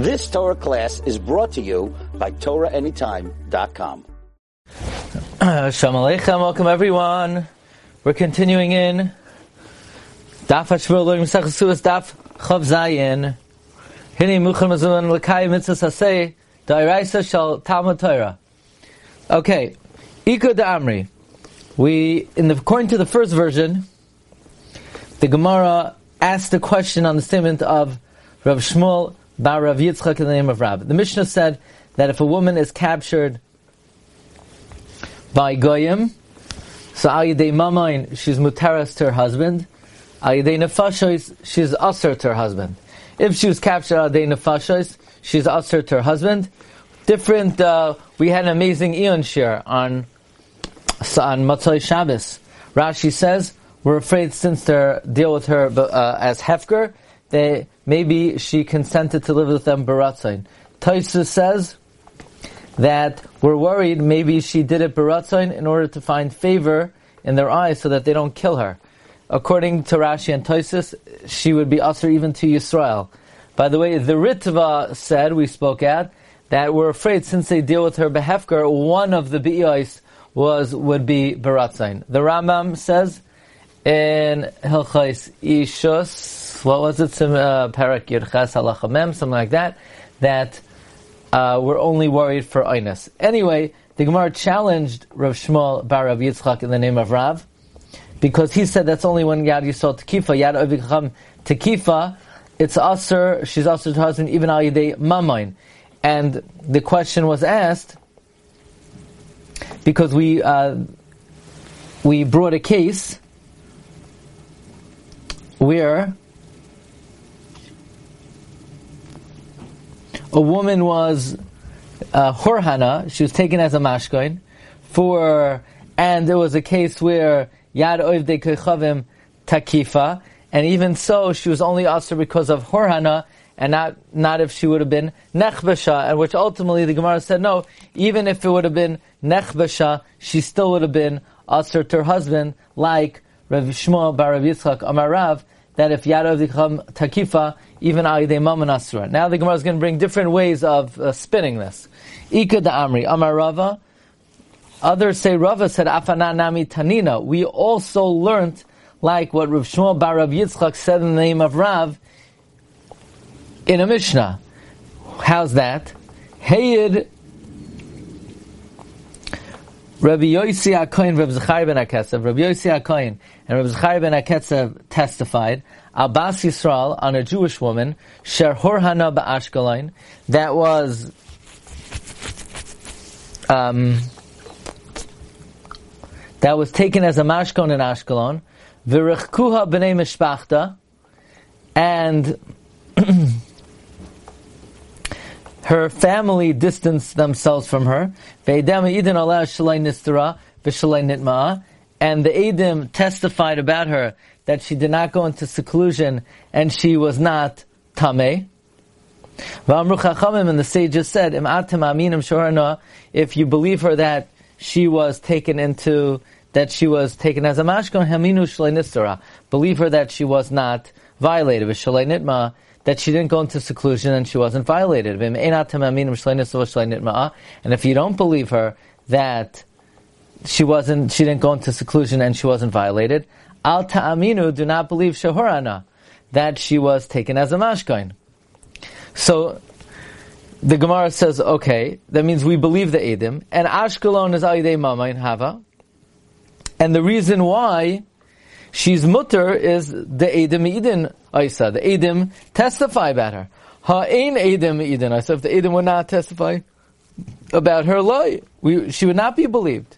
This Torah class is brought to you by TorahAnytime.com. Shalom Aleichem, welcome everyone. We're continuing in Daf learning Mesech Suas Daf Chav Zayin. Hini Mucham Mazun L'kai Mitzvah Saseh Da'iraisa Shal Talmud Torah. Okay, Iko Amri. We, in the, according to the first version, the Gemara asked a question on the statement of Rav Shmuel Bar Rav Yitzchak in the name of Rav. The Mishnah said that if a woman is captured by Goyim, so Al Yidei Mamain, she's mutaras to her husband. Al Yidei Nefashos, she's usher to her husband. If she was captured Al Yidei Nefashos, she's usher to her husband. Different, uh, we had an amazing Eon share on, on Matzoi Shabbos. Rashi says, we're afraid since they deal with her uh, as Hefker, they, maybe she consented to live with them Baratzain. Taisa says that we're worried maybe she did it Baratzain in order to find favor in their eyes so that they don't kill her. According to Rashi and Toisus, she would be usher even to Yisrael. By the way, the Ritva said, we spoke at, that we're afraid since they deal with her behefker, one of the Be'is was, would be Baratzain. The Rambam says, in Hilchais Ishus, what was it? Some uh, parak yirches halachamem, something like that. That uh, we're only worried for Einas. Anyway, the Gemara challenged Rav Shmuel Bar Rav Yitzchak in the name of Rav because he said that's only when Yad Yisrael Tekifa, Yad Ovikacham Tekifa, it's Aser, she's Aser to husband, even Al Yidei Mamain. And the question was asked because we uh, we brought a case where a woman was uh, Horhana, she was taken as a mashkoin, for, and there was a case where Yad Oivde Kechavim Takifa, and even so, she was only asked because of Horhana, and not, not if she would have been Nechbasha, and which ultimately the Gemara said, no, even if it would have been Nechbasha, she still would have been Aser to her husband, like Rav Shmuel Bar Rav Yitzchak Amarav, that if Yad Oivde Takifa, even Ayidei Maman Asura. Now the Gemara is going to bring different ways of uh, spinning this. Ika da Amri, Amar Rava. Others say Rava said Afana Nami Tanina. We also learned, like what Rav Shmuel Bar Rav Yitzchak said in the name of Rav, in a Mishnah. How's that? Heyid Rabbi Yossi HaKoyin, Rabbi Zechariah ben HaKetzev, Rabbi Yossi HaKoyin, and Rabbi Zechariah ben HaKetzev testified, Abbas Yisrael, on a Jewish woman, Sher Horhana ba'ashkelon, that was, um, that was taken as a mashkon in Ashkelon, V'rechkuha b'nei mishpachta, and her family distanced themselves from her. And the Edim testified about her that she did not go into seclusion and she was not Tameh. And the sages said, if you believe her that she was taken into, that she was taken as a mashkon, Believe her that she was not violated that she didn't go into seclusion and she wasn't violated. And if you don't believe her that she wasn't, she didn't go into seclusion and she wasn't violated, al ta'aminu, do not believe shahorana, that she was taken as a mashkoin. So, the Gemara says, okay, that means we believe the Edim, and Ashkelon is Ayidei Mamayin Hava, and the reason why she's mutter is the Edim Eden Isa. The Edim testify about her. Ha'ain Edim Eden Isa. If the Edim would not testify about her lie, she would not be believed.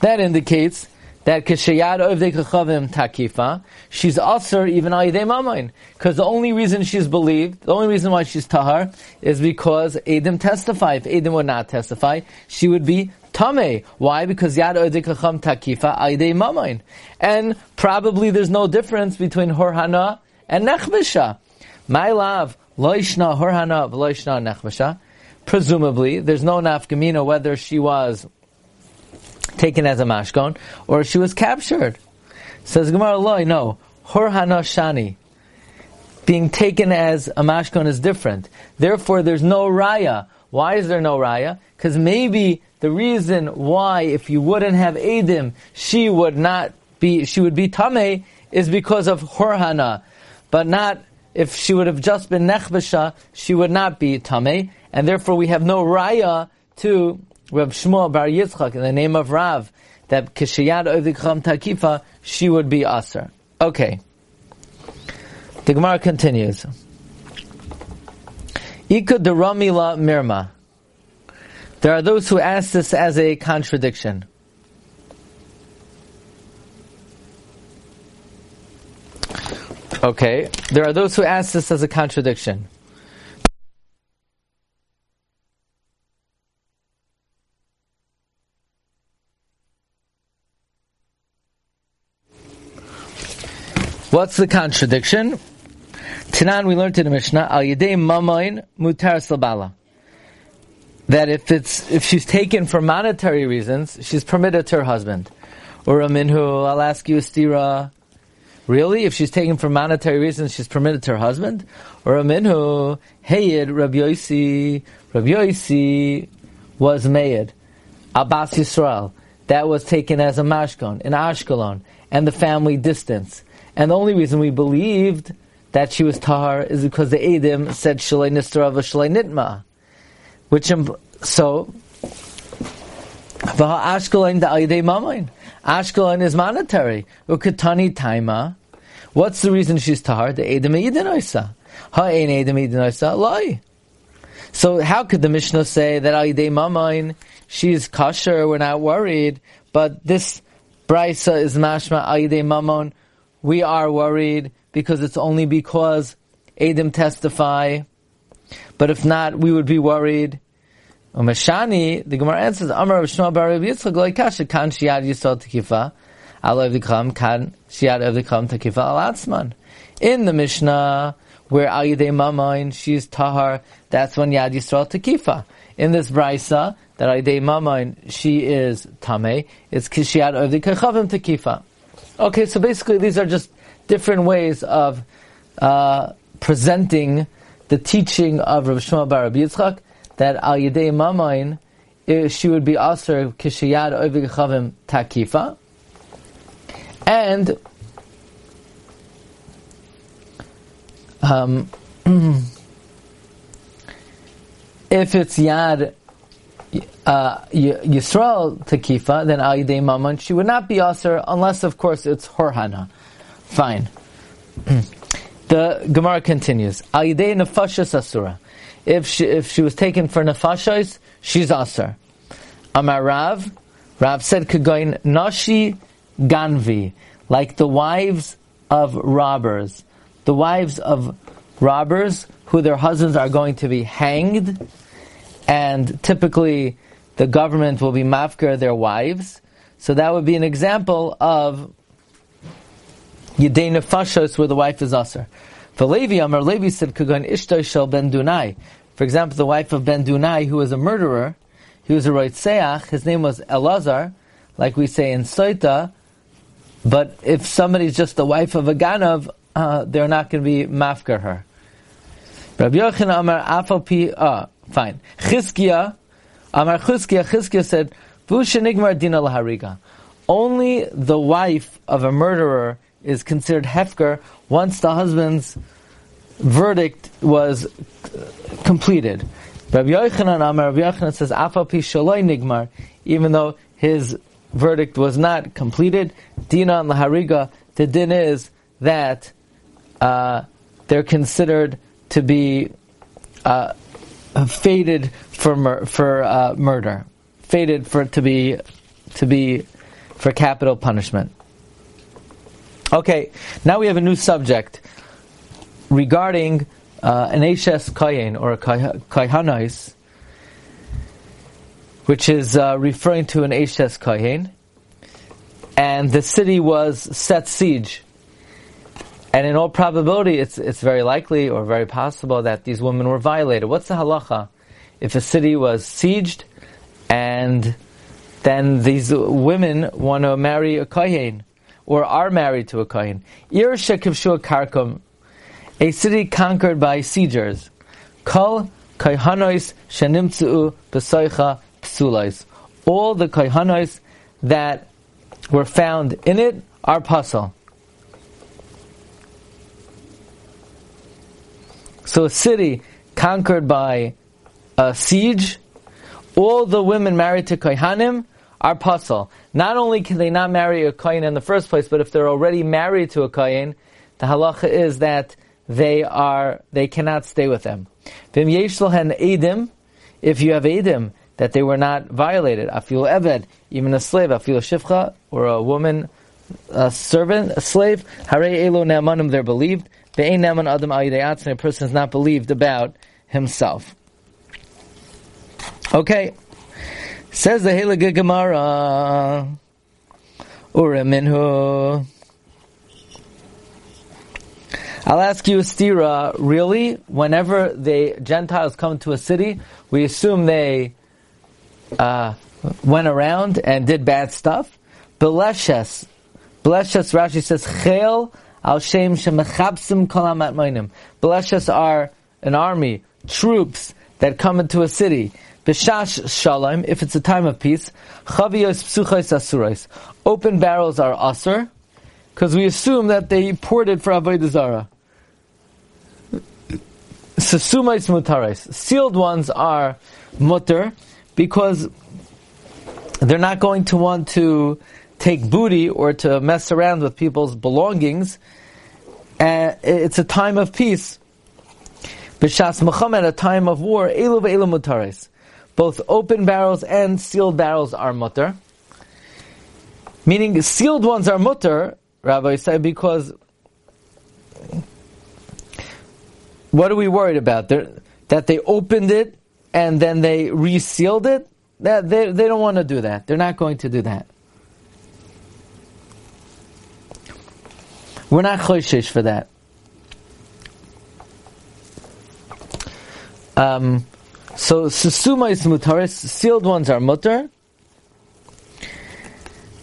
That indicates that kishayad ovdei kachavim takifa, she's aser even ayidei mamain. Because the only reason she's believed, the only reason why she's tahar, is because Edim testify. If Edim would not testify, she would be tame. Why? Because yad ovdei kacham takifa ayidei mamain. And probably there's no difference between horhana and nechbisha. My love, loishna horhana loishna nechbisha. Presumably, there's no nafgamina whether she was taken as a mashkon, or she was captured. Says Gemara Loi, no. Horhana Shani. being taken as a mashkon is different. Therefore, there's no raya. Why is there no raya? Because maybe the reason why, if you wouldn't have Edim, she would not be, she would be Tameh, is because of Horhana. But not, if she would have just been Nechbesha, she would not be Tameh. And therefore we have no Raya to Rav Shmuel Bar Yitzchak in the name of Rav, that Kishiyad Ovikham Takifa, she would be Aser. Okay. The Gemara continues. Ika Ramila Mirma. There are those who ask this as a contradiction. Okay, there are those who ask this as a contradiction. What's the contradiction? Tanan, we learned in the Mishnah, Al Yedei Mamain Mutar Salbala. That if it's if she's taken for monetary reasons, she's permitted to her husband. Or a minhu, I'll ask you, Stira. Really? If she's taken for monetary reasons, she's permitted to her husband? Or a minhu, Heyed Rabbi Yosi, Rabbi Yosi was made. Abbas Yisrael. That was taken as a mashkon in Ashkelon, and the family distance. And the only reason we believed that she was tahar is because the Edim said shalei nistarava shalei nitma, which so Ashkelon the Ayidei Mamain. Ashkelon is monetary. Ukatani taima. What's the reason she's tahar? The Edim Eidinoisa. Ha ein Edim Eidinoisa lie. So how could the Mishnah say that Ayidei Mamain she's kosher? We're not worried, but this brisa is mashma Ayidei Mamon. We are worried because it's only because Adam testify. But if not, we would be worried. Umashani, the Gemara answers, Amar of Shmuel Bar Yitzchak loy kasha kan shiad yisol tekifa, alo evdikam kan shiad evdikam tekifa al atzman. In the Mishnah, where Ayidei Mamain, she's tahar, that's when Yad Yisrael tekifa. In this brisa, that Ayidei Mamain, she is tame, it's kishiad evdikachavim tekifa. Okay, so basically these are just different ways of uh, presenting the teaching of Rav Shmuel Bar Rabbi Yitzchak that al yedei mamain she would be aser kishiyad ovig takifa, and um, if it's yad uh, Yisrael takifa, then al yedei maman she would not be aser unless, of course, it's horhana. Fine. the Gemara continues. Ayidei nefashas asura. If she, if she was taken for nefashos, she's asur. Amar Rav, Rav said kagoin nashi ganvi, like the wives of robbers. The wives of robbers who their husbands are going to be hanged, and typically the government will be mafker their wives. So that would be an example of Yedei Nefashos, where the wife is Aser. For Levi, Amar Levi said, Kagan Ishtar Shel Ben Dunai. For example, the wife of Ben Dunai, who was a murderer, he was a Roitseach, his name was Elazar, like we say in Soita, but if somebody's just the wife of a Ganav, uh, they're not going to be mafker her. Rabbi Yochanan Amar Afal Pi, ah, fine. Chizkiah, Amar Chizkiah, Chizkiah said, Vushanigmar Dina Lahariga. Only the wife of a murderer is considered hefker once the husband's verdict was completed. Rabbi Yochanan Amar, Rabbi Yochanan says, Afapi shaloi nigmar, even though his verdict was not completed, Dina and Lahariga, the din is that uh, they're considered to be uh, fated for mur- for uh, murder, fated for to be to be for capital punishment. Okay, now we have a new subject regarding uh, an Eshes Kayin or a Kaihanais, which is uh, referring to an Eshes Kayin, and the city was set siege. And in all probability, it's, it's very likely or very possible that these women were violated. What's the halacha? If a city was sieged and then these women want to marry a Kayin, or are married to a kohen. Ir karkum, a city conquered by siegers. Kol kaihanois shenimtzu besoicha psulais. All the kaihanois that were found in it are puzzle. So a city conquered by a siege, all the women married to Kohanim are puzzle. Not only can they not marry a Kohen in the first place, but if they're already married to a Kohen, the halacha is that they are they cannot stay with them. Edim, if you have edim that they were not violated, afil eved, even a slave, afil shifcha, or a woman, a servant, a slave, hare elo ne'amanim, they're believed. Ve'ein ne'aman adam al a person is not believed about himself. Okay. Says the Helig Gemara, Ura. I'll ask you, Stira, really, whenever the Gentiles come to a city, we assume they uh, went around and did bad stuff. Beleshes, Beleshes, Rashi says, Chel al Shem shemechabsim kolam atmoinim. Beleshes are an army, troops that come into a city. Bishash shalom, if it's a time of peace. Chaviyos psuchos asurais. Open barrels are asur, because we assume that they ported for avodah zarah. Sesumais mutarais. Sealed ones are mutter because they're not going to want to take booty or to mess around with people's belongings. Uh, and it's a time of peace. B'shas Muhammad, a time of war, elu ve'elu mutaris. Both open barrels and sealed barrels are mutter. Meaning sealed ones are mutter, Rabbi said, because What are we worried about? They're, that they opened it and then they resealed it? That they, they don't want to do that. They're not going to do that. We're not choishish for that. Um, so susuma is mutaris. Sealed ones are mutar.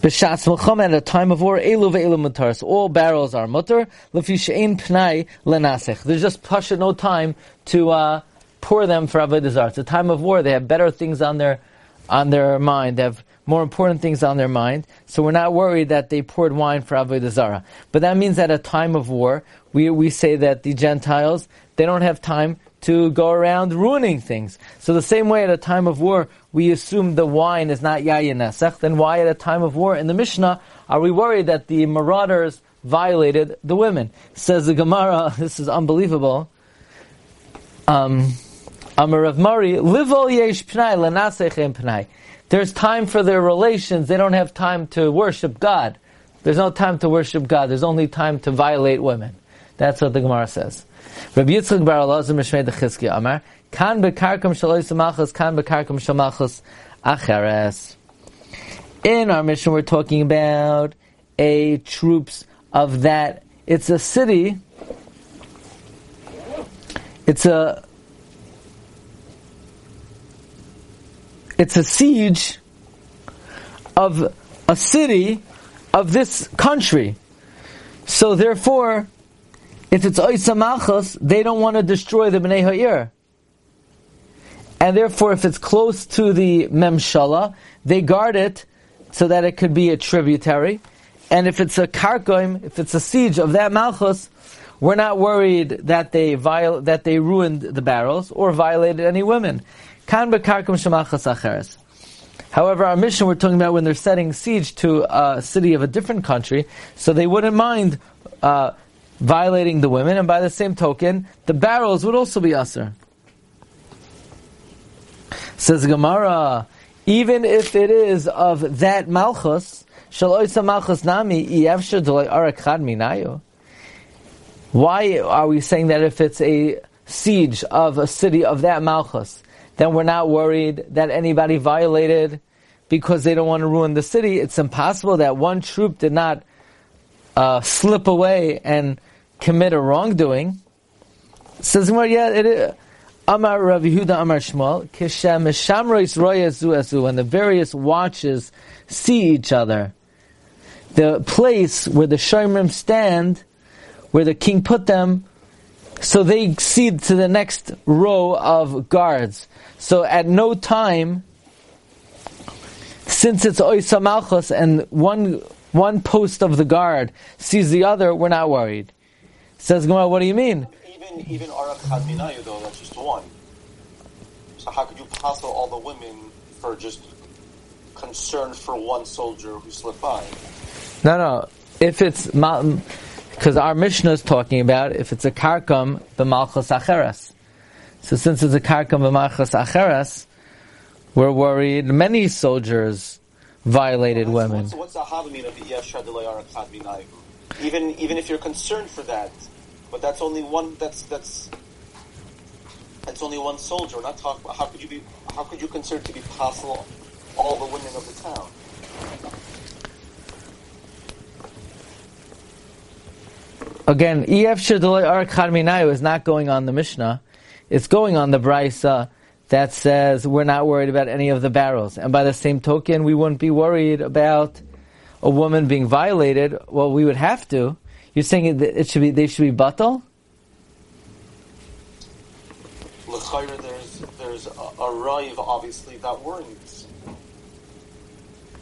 B'shas milchama at a time of war, elu ve'elu mutaris. All barrels are mutar. Lefi she'ein pnai lenasech. There's just pasha no time to uh, pour them for avodah. It's a time of war. They have better things on their on their mind. They have more important things on their mind. So we're not worried that they poured wine for avodah zarah. But that means at a time of war, we we say that the Gentiles they don't have time to go around ruining things. So the same way at a time of war, we assume the wine is not yayin nesach, then why at a time of war in the Mishnah are we worried that the marauders violated the women? Says the Gemara, this is unbelievable. Um, Amar of Mari, livol yesh pnai pnai. There's time for their relations. They don't have time to worship God. There's no time to worship God. There's only time to violate women. That's what the Gemara says. Rabbi Yitzchak bar Elazar Mishmei Dechizki Amar, Kan bekarkam kan bekarkam shamalchus acheres. In our mission, we're talking about a troops of that. It's a city. It's a. It's a siege of a city of this country. So therefore, if it's Oisa Malchus, they don't want to destroy the Bnei Ha'ir. And therefore, if it's close to the Memshala, they guard it so that it could be a tributary. And if it's a Karkoim, if it's a siege of that Malchus, we're not worried that they viol- that they ruined the barrels or violated any women. Kan acheres. However, our mission we're talking about when they're setting siege to a city of a different country, so they wouldn't mind uh, violating the women, and by the same token, the barrels would also be aser. Says Gemara, even if it is of that malchus, shaloisa malchus nami. Why are we saying that if it's a siege of a city of that malchus, then we're not worried that anybody violated because they don't want to ruin the city? It's impossible that one troop did not uh, slip away and commit a wrongdoing, says more, yeah, it is. Amar Rav Yehuda Amar Shmuel, Kishem Shamrois Royazu Ezu, when the various watches see each other, the place where the Shomrim stand, where the king put them, So they cede to the next row of guards. So at no time, since it's Oisa Malchus and one, one post of the guard sees the other, we're not worried. Says Gemara, what do you mean? Even even Arak Hadminayu though, that's just one. So how could you passel all the women for just concern for one soldier who slipped by? No, no. If it's because our Mishnah is talking about if it's a karkam b'malchus acheres. So since it's a karkam b'malchus acheres, we're worried many soldiers violated What's- women. What's, what's the havamina of the Yeshar Delay Arak Hadminayu? Even even if you're concerned for that, but that's only one. That's that's. That's only one soldier. We're not talking how could you be how could you consider to be passel all the women of the town? Again, EF Shadolay Arak Chadminayu is not going on the Mishnah. It's going on the Brisa that says we're not worried about any of the barrels. And by the same token, we wouldn't be worried about a woman being violated. Well, we would have to. You're saying it, it should be, they should be? L'chayra, there's there's a, a rive obviously that worries.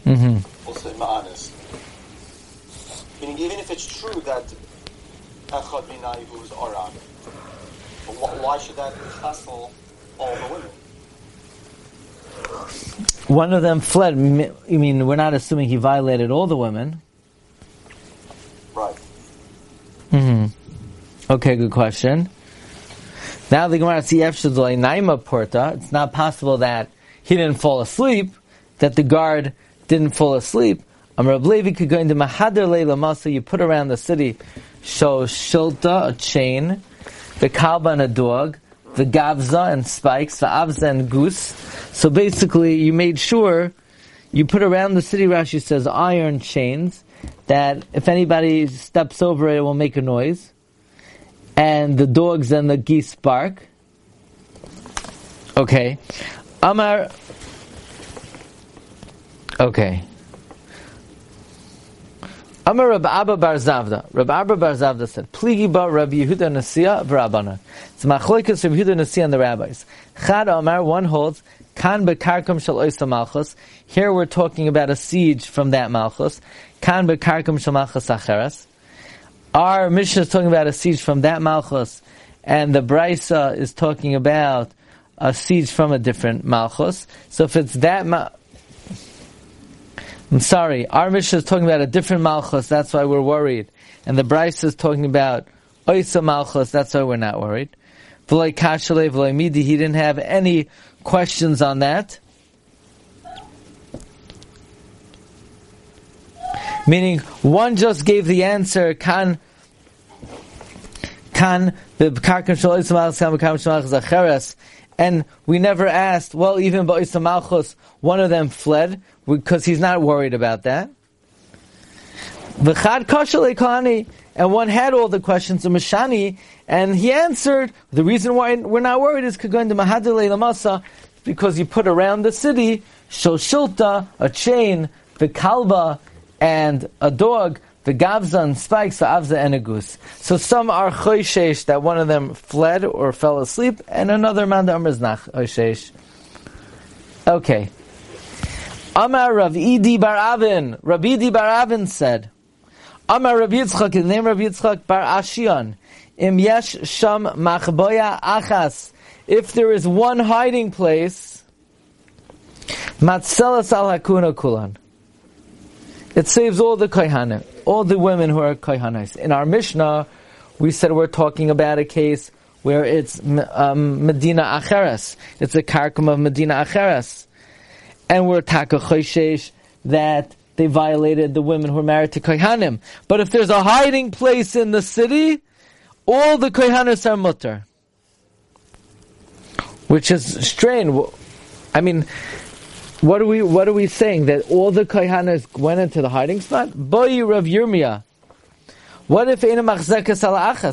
Mm-hmm. We'll say ma'anis. Meaning, even if it's true that Echad Minayu is Arak, but wh- why should that hassle all the women? One of them fled. You mean we're not assuming he violated all the women? Right. Mm-hmm. Okay, good question. Now the Gemara see Naima Porta. It's not possible that he didn't fall asleep, that the guard didn't fall asleep. Reb Levi could go into Mahader Leila Masa, you put around the city, show shilta, a chain, the kalba and a dog, the gavza and spikes, the avza and goose. So basically, you made sure you put around the city. Rashi says iron chains that if anybody steps over it, it will make a noise. And the dogs and the geese bark. Okay, Amar. Okay. Amar Rab Abba Bar Zavda. Rab Abba Bar Zavda said, Pligi ba Rabbi Yehuda Nasiya v'Rabana. It's machloikas Rabbi Yehuda Nasiya and the rabbis. Chad Amar, one holds, Kan bekarkam shal oisa malchus. Here we're talking about a siege from that malchus. Kan bekarkam shal malchus. Our mission is talking about a siege from that malchus, and the Brisa is talking about a siege from a different malchus. So if it's that ma- I'm sorry, our mission is talking about a different Malchus, that's why we're worried. And the Bryce is talking about Oisa Malchus, that's why we're not worried. Kashale, v'loi Midi, he didn't have any questions on that. Meaning, one just gave the answer, Kan, Kan, and we never asked, well, even Ba'isamalchus, one of them fled, because he's not worried about that. V'chad kahani, and one had all the questions of Mashani, and he answered, the reason why we're not worried is because you put around the city, shoshilta, a chain, the kalba, and a dog, the gavzan, spikes, the avza and a goose. So some are choishesh that one of them fled or fell asleep, and another man the not choishesh. Okay. Amar Rav Idi Bar Avin. Rav Idi Bar Avin said, Amar Rav Yitzchak, his name Rav Yitzchak Bar Ashion. Im yesh sham machboya achas. If there is one hiding place, matzelas al hakuna kulan. It saves all the kohanim, all the women who are kohanis. In our Mishnah, we said we're talking about a case where it's um, Medina Acheres. It's a karkum of Medina Acheres and we're taka choishesh that they violated the women who are married to kohanim. But if there's a hiding place in the city, all the kohanis are mutter, which is strange. I mean, what are we what are we saying that all the kohanis went into the hiding spot? Boy Rav Yirmiyah. What if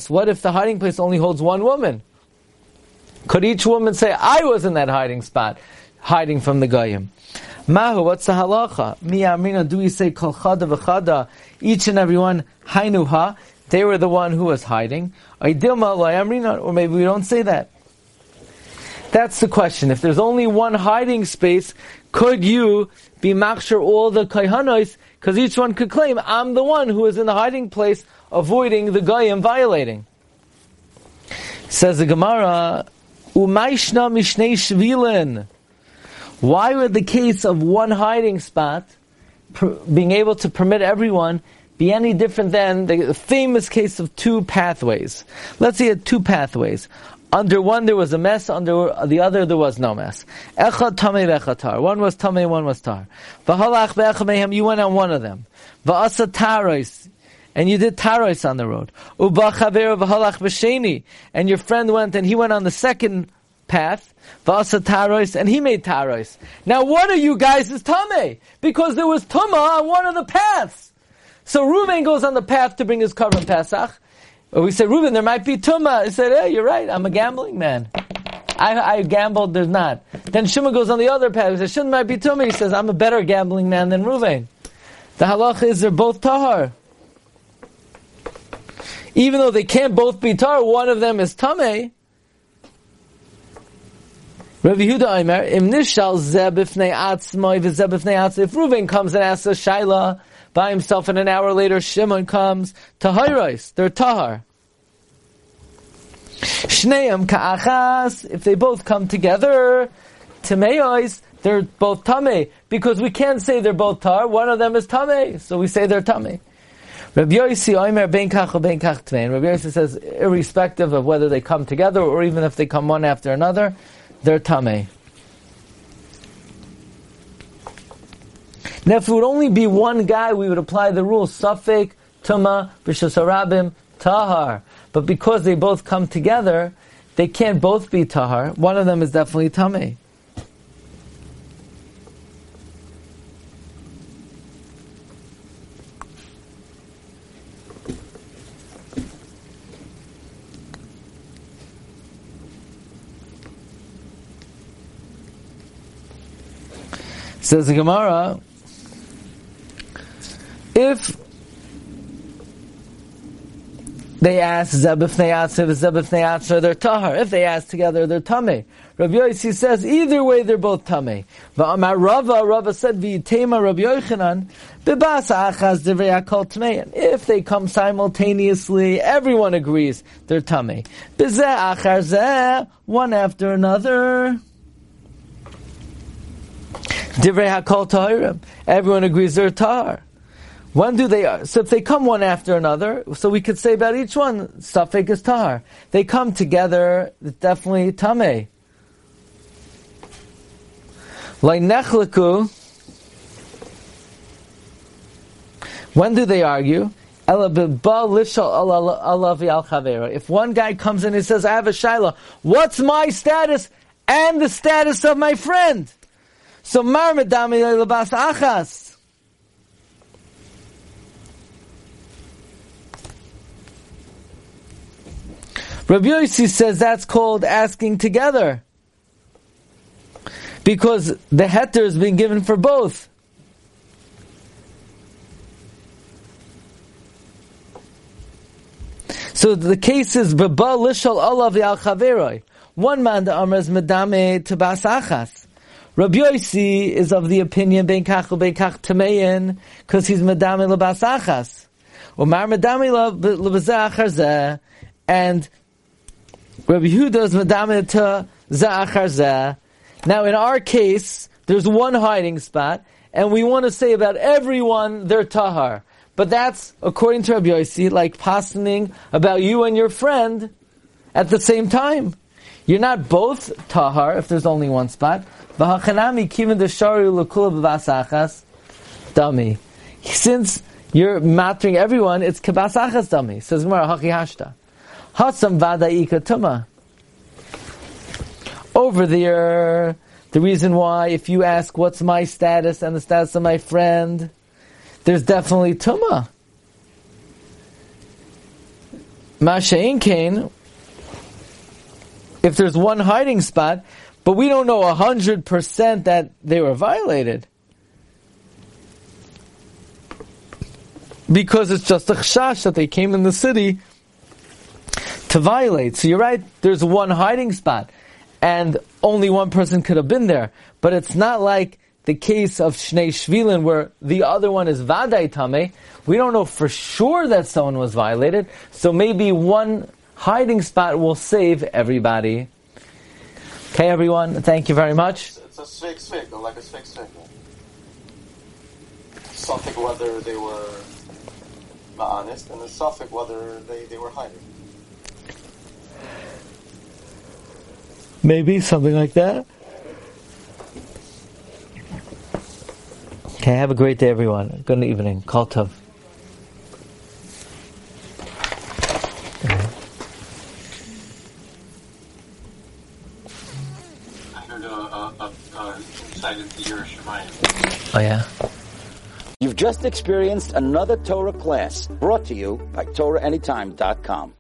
What if the hiding place only holds one woman? Could each woman say, "I was in that hiding spot"? hiding from the goyim. Mahu, what's the halacha? Mi do we say kol chada v'chada, each and every one, hainuha, they were the one who was hiding. Or maybe we don't say that. That's the question. If there's only one hiding space, could you be machshir all the kaihanos? Because each one could claim, I'm the one who is in the hiding place, avoiding the guy and violating. Says the Gemara, Umaishna mishnei shvilin. Why would the case of one hiding spot, being able to permit everyone, be any different than the famous case of two pathways? Let's say two pathways. Under one there was a mess, under the other there was no mess. Echad tamei vechatar. One was tamei, one was tar. V'halach ve'echamehem, you went on one of them. V'asa tarois, and you did tarois on the road. Uba chaver v'halach v'sheni, and your friend went and he went on the second path. V'asa tarois, and he made tarois. Now one of you guys is tamei, because there was tuma on one of the paths. So Reuven goes on the path to bring his korban Pesach, we said, Reuben, there might be tumah. He said, hey, you're right. I'm a gambling man. I, I gambled, there's not. Then Shimon goes on the other path. He says, Shimon might be tumah. He says, I'm a better gambling man than Reuven. The halacha is they're both tahar. Even though they can't both be tahar, one of them is tameh. Rabbi Yehuda Aimer, im nishal zebifnei atzmoi v'zebifnei atzmoi. If Reuven comes and asks a shaila, by himself, and an hour later Shimon comes. Tahirais, they're tahar. Shneim ka'achas, if they both come together, Tameois, they're both tame, because we can't say they're both tar, one of them is tame, so we say they're tame. Rabbi Yossi Oimer ben kach or ben kach. Rabbi Yossi says, irrespective of whether they come together or even if they come one after another, they're tame. Now, if it would only be one guy, we would apply the rule Safek, Tuma, Bishasarabim, Tahar. But because they both come together, they can't both be Tahar. One of them is definitely Tameh. Says the Gemara, if they ask Zebifnei Atziv, Zebifnei Atzra, they're Tahar. If they ask together, they're Tameh. Rabbi Yossi says, either way, they're both Tameh. V'amar Rava, Rava said, V'yitema Rabbi Yochanan, B'bas Achaz Divrei Tmein. If they come simultaneously, everyone agrees they're Tameh. B'zeh Achar one after another. Divrei HaKol Tahirim. Everyone agrees they're Tahar. When do they? So if they come one after another, so we could say about each one, safek is tar. They come together, it's definitely tame. Like nechleku. When do they argue? If one guy comes in and he says, I have a shaila, what's my status and the status of my friend? So marmedami lebas achas. Rabbi Yossi says that's called asking together. Because the heter has been given for both. So the case is Baba Lishal Olav Yal Chaveroi. One man the Amr is Medame Tabas Achas. Rabbi is of the opinion Ben Kach Ben Kach Tameyin because he's Medame Labas Achas. Umar Medame Labas Achar and Rabbi Yehuda is medamid to za'achar. Now, in our case, there's one hiding spot, and we want to say about everyone they're tahar. But that's, according to Rabbi Yossi, like passening about you and your friend at the same time. You're not both tahar if there's only one spot. Dami. Since you're mattering everyone, it's kabasachas dami. Says Gemara, haki hashta. Hasam Vadaika Tuma. Over there, the reason why, if you ask what's my status and the status of my friend, there's definitely Tuma. Mashain Kane, if there's one hiding spot, but we don't know a hundred percent that they were violated. because it's just a chash that they came in the city to violate. So you're right, there's one hiding spot, and only one person could have been there. But it's not like the case of Shnei Shvilin where the other one is Vadai Tame. We don't know for sure that someone was violated, so maybe one hiding spot will save everybody. Okay, everyone, thank you very much. It's a svik svik, like a svik svik. safek whether they were honest, and a safek whether they, they were hiding. Maybe something like that. Okay, have a great day, everyone. Good evening. Kol tov. Insight into Yerushalayim. Oh yeah. You've just experienced another Torah class brought to you by TorahAnytime.com.